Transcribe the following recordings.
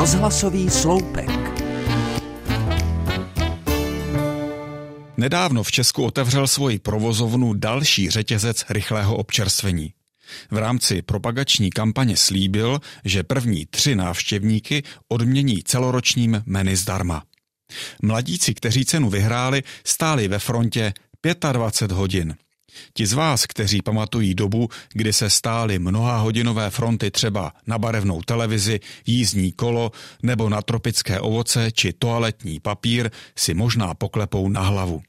Rozhlasový sloupek. Nedávno v Česku otevřel svoji provozovnu další řetězec rychlého občerstvení. V rámci propagační kampaně slíbil, že první tři návštěvníky odmění celoročním menu zdarma. Mladíci, kteří cenu vyhráli, stáli ve frontě 25 hodin. Ti z vás, kteří pamatují dobu, kdy se stály mnoha hodinové fronty třeba na barevnou televizi, jízdní kolo nebo na tropické ovoce či toaletní papír, si možná poklepou na hlavu.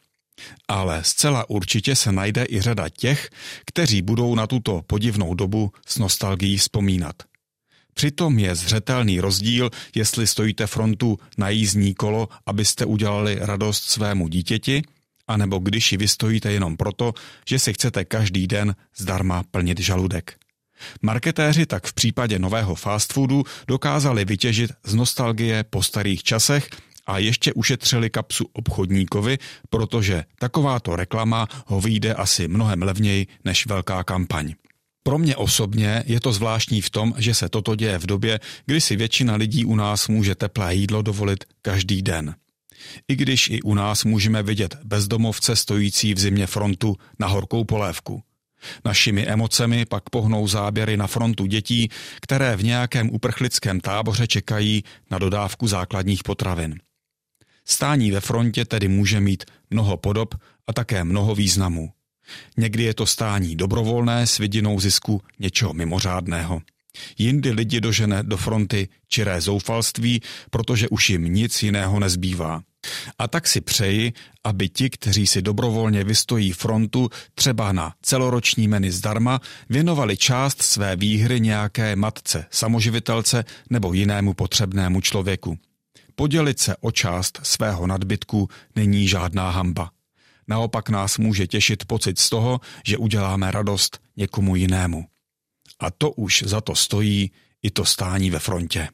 Ale zcela určitě se najde i řada těch, kteří budou na tuto podivnou dobu s nostalgií vzpomínat. Přitom je zřetelný rozdíl, jestli stojíte frontu na jízdní kolo, abyste udělali radost svému dítěti, anebo když ji vystojíte jenom proto, že si chcete každý den zdarma plnit žaludek. Marketéři tak v případě nového fast foodu dokázali vytěžit z nostalgie po starých časech a ještě ušetřili kapsu obchodníkovi, protože takováto reklama ho vyjde asi mnohem levněji než velká kampaň. Pro mě osobně je to zvláštní v tom, že se toto děje v době, kdy si většina lidí u nás může teplé jídlo dovolit každý den. I když i u nás můžeme vidět bezdomovce stojící v zimě frontu na horkou polévku. Našimi emocemi pak pohnou záběry na frontu dětí, které v nějakém uprchlickém táboře čekají na dodávku základních potravin. Stání ve frontě tedy může mít mnoho podob a také mnoho významů. Někdy je to stání dobrovolné s vidinou zisku něčeho mimořádného. Jindy lidi dožene do fronty čiré zoufalství, protože už jim nic jiného nezbývá. A tak si přeji, aby ti, kteří si dobrovolně vystojí frontu třeba na celoroční meny zdarma, věnovali část své výhry nějaké matce, samoživitelce nebo jinému potřebnému člověku. Podělit se o část svého nadbytku není žádná hamba. Naopak nás může těšit pocit z toho, že uděláme radost někomu jinému. A to už za to stojí i to stání ve frontě.